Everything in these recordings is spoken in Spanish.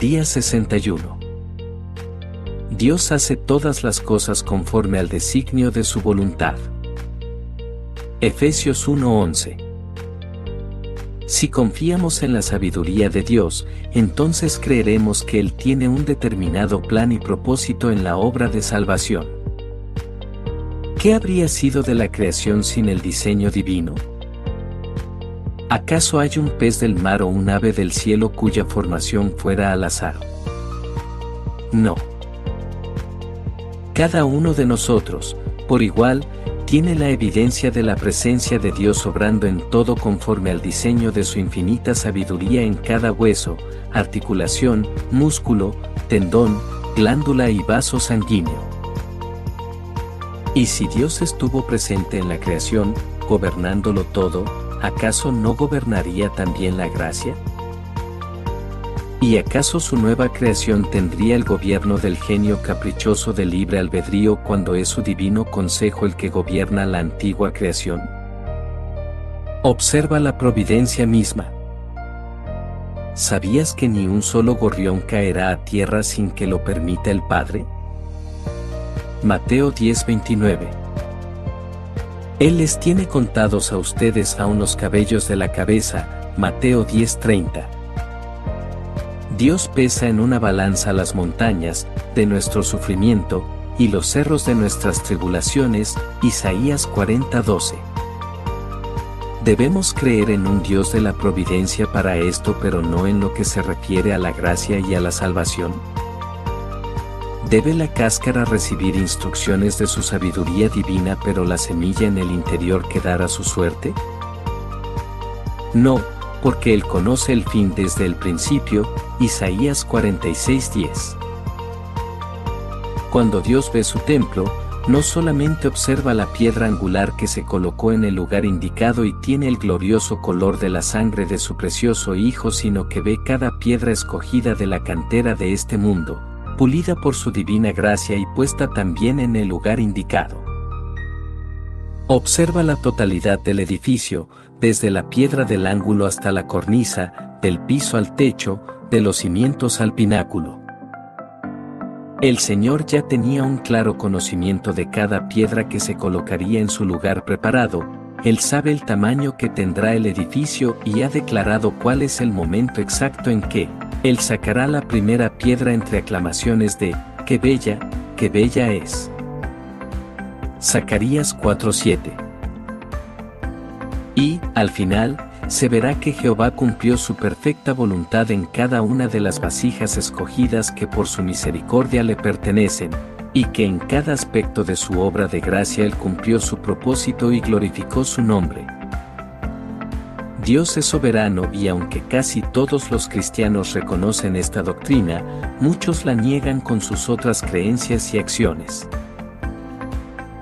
Día 61. Dios hace todas las cosas conforme al designio de su voluntad. Efesios 1:11 Si confiamos en la sabiduría de Dios, entonces creeremos que Él tiene un determinado plan y propósito en la obra de salvación. ¿Qué habría sido de la creación sin el diseño divino? ¿Acaso hay un pez del mar o un ave del cielo cuya formación fuera al azar? No. Cada uno de nosotros, por igual, tiene la evidencia de la presencia de Dios obrando en todo conforme al diseño de su infinita sabiduría en cada hueso, articulación, músculo, tendón, glándula y vaso sanguíneo. Y si Dios estuvo presente en la creación, gobernándolo todo, ¿acaso no gobernaría también la gracia? ¿Y acaso su nueva creación tendría el gobierno del genio caprichoso del libre albedrío cuando es su divino consejo el que gobierna la antigua creación? Observa la providencia misma. ¿Sabías que ni un solo gorrión caerá a tierra sin que lo permita el Padre? Mateo 10:29 él les tiene contados a ustedes aún los cabellos de la cabeza, Mateo 10:30. Dios pesa en una balanza las montañas, de nuestro sufrimiento, y los cerros de nuestras tribulaciones, Isaías 40:12. Debemos creer en un Dios de la providencia para esto pero no en lo que se refiere a la gracia y a la salvación. ¿Debe la cáscara recibir instrucciones de su sabiduría divina pero la semilla en el interior quedar a su suerte? No, porque Él conoce el fin desde el principio, Isaías 46:10. Cuando Dios ve su templo, no solamente observa la piedra angular que se colocó en el lugar indicado y tiene el glorioso color de la sangre de su precioso Hijo, sino que ve cada piedra escogida de la cantera de este mundo, pulida por su divina gracia y puesta también en el lugar indicado. Observa la totalidad del edificio, desde la piedra del ángulo hasta la cornisa, del piso al techo, de los cimientos al pináculo. El Señor ya tenía un claro conocimiento de cada piedra que se colocaría en su lugar preparado, Él sabe el tamaño que tendrá el edificio y ha declarado cuál es el momento exacto en que, él sacará la primera piedra entre aclamaciones de, ¡qué bella, qué bella es! Zacarías 4:7 Y, al final, se verá que Jehová cumplió su perfecta voluntad en cada una de las vasijas escogidas que por su misericordia le pertenecen, y que en cada aspecto de su obra de gracia Él cumplió su propósito y glorificó su nombre. Dios es soberano y aunque casi todos los cristianos reconocen esta doctrina, muchos la niegan con sus otras creencias y acciones.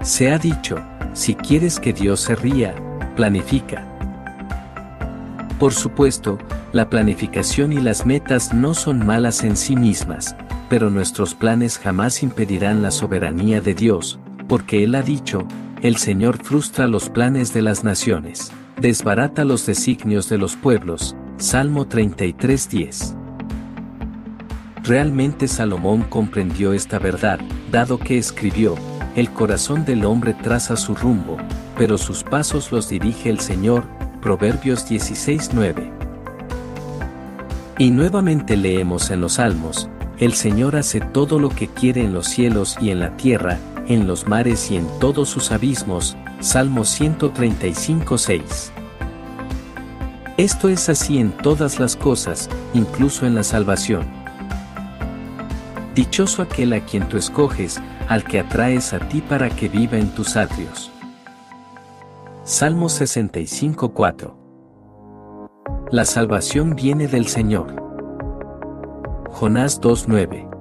Se ha dicho, si quieres que Dios se ría, planifica. Por supuesto, la planificación y las metas no son malas en sí mismas, pero nuestros planes jamás impedirán la soberanía de Dios, porque Él ha dicho, el Señor frustra los planes de las naciones desbarata los designios de los pueblos. Salmo 33:10. Realmente Salomón comprendió esta verdad, dado que escribió, el corazón del hombre traza su rumbo, pero sus pasos los dirige el Señor. Proverbios 16:9. Y nuevamente leemos en los Salmos, el Señor hace todo lo que quiere en los cielos y en la tierra, en los mares y en todos sus abismos, Salmo 135.6. Esto es así en todas las cosas, incluso en la salvación. Dichoso aquel a quien tú escoges, al que atraes a ti para que viva en tus atrios. Salmo 65.4 La salvación viene del Señor. Jonás 2.9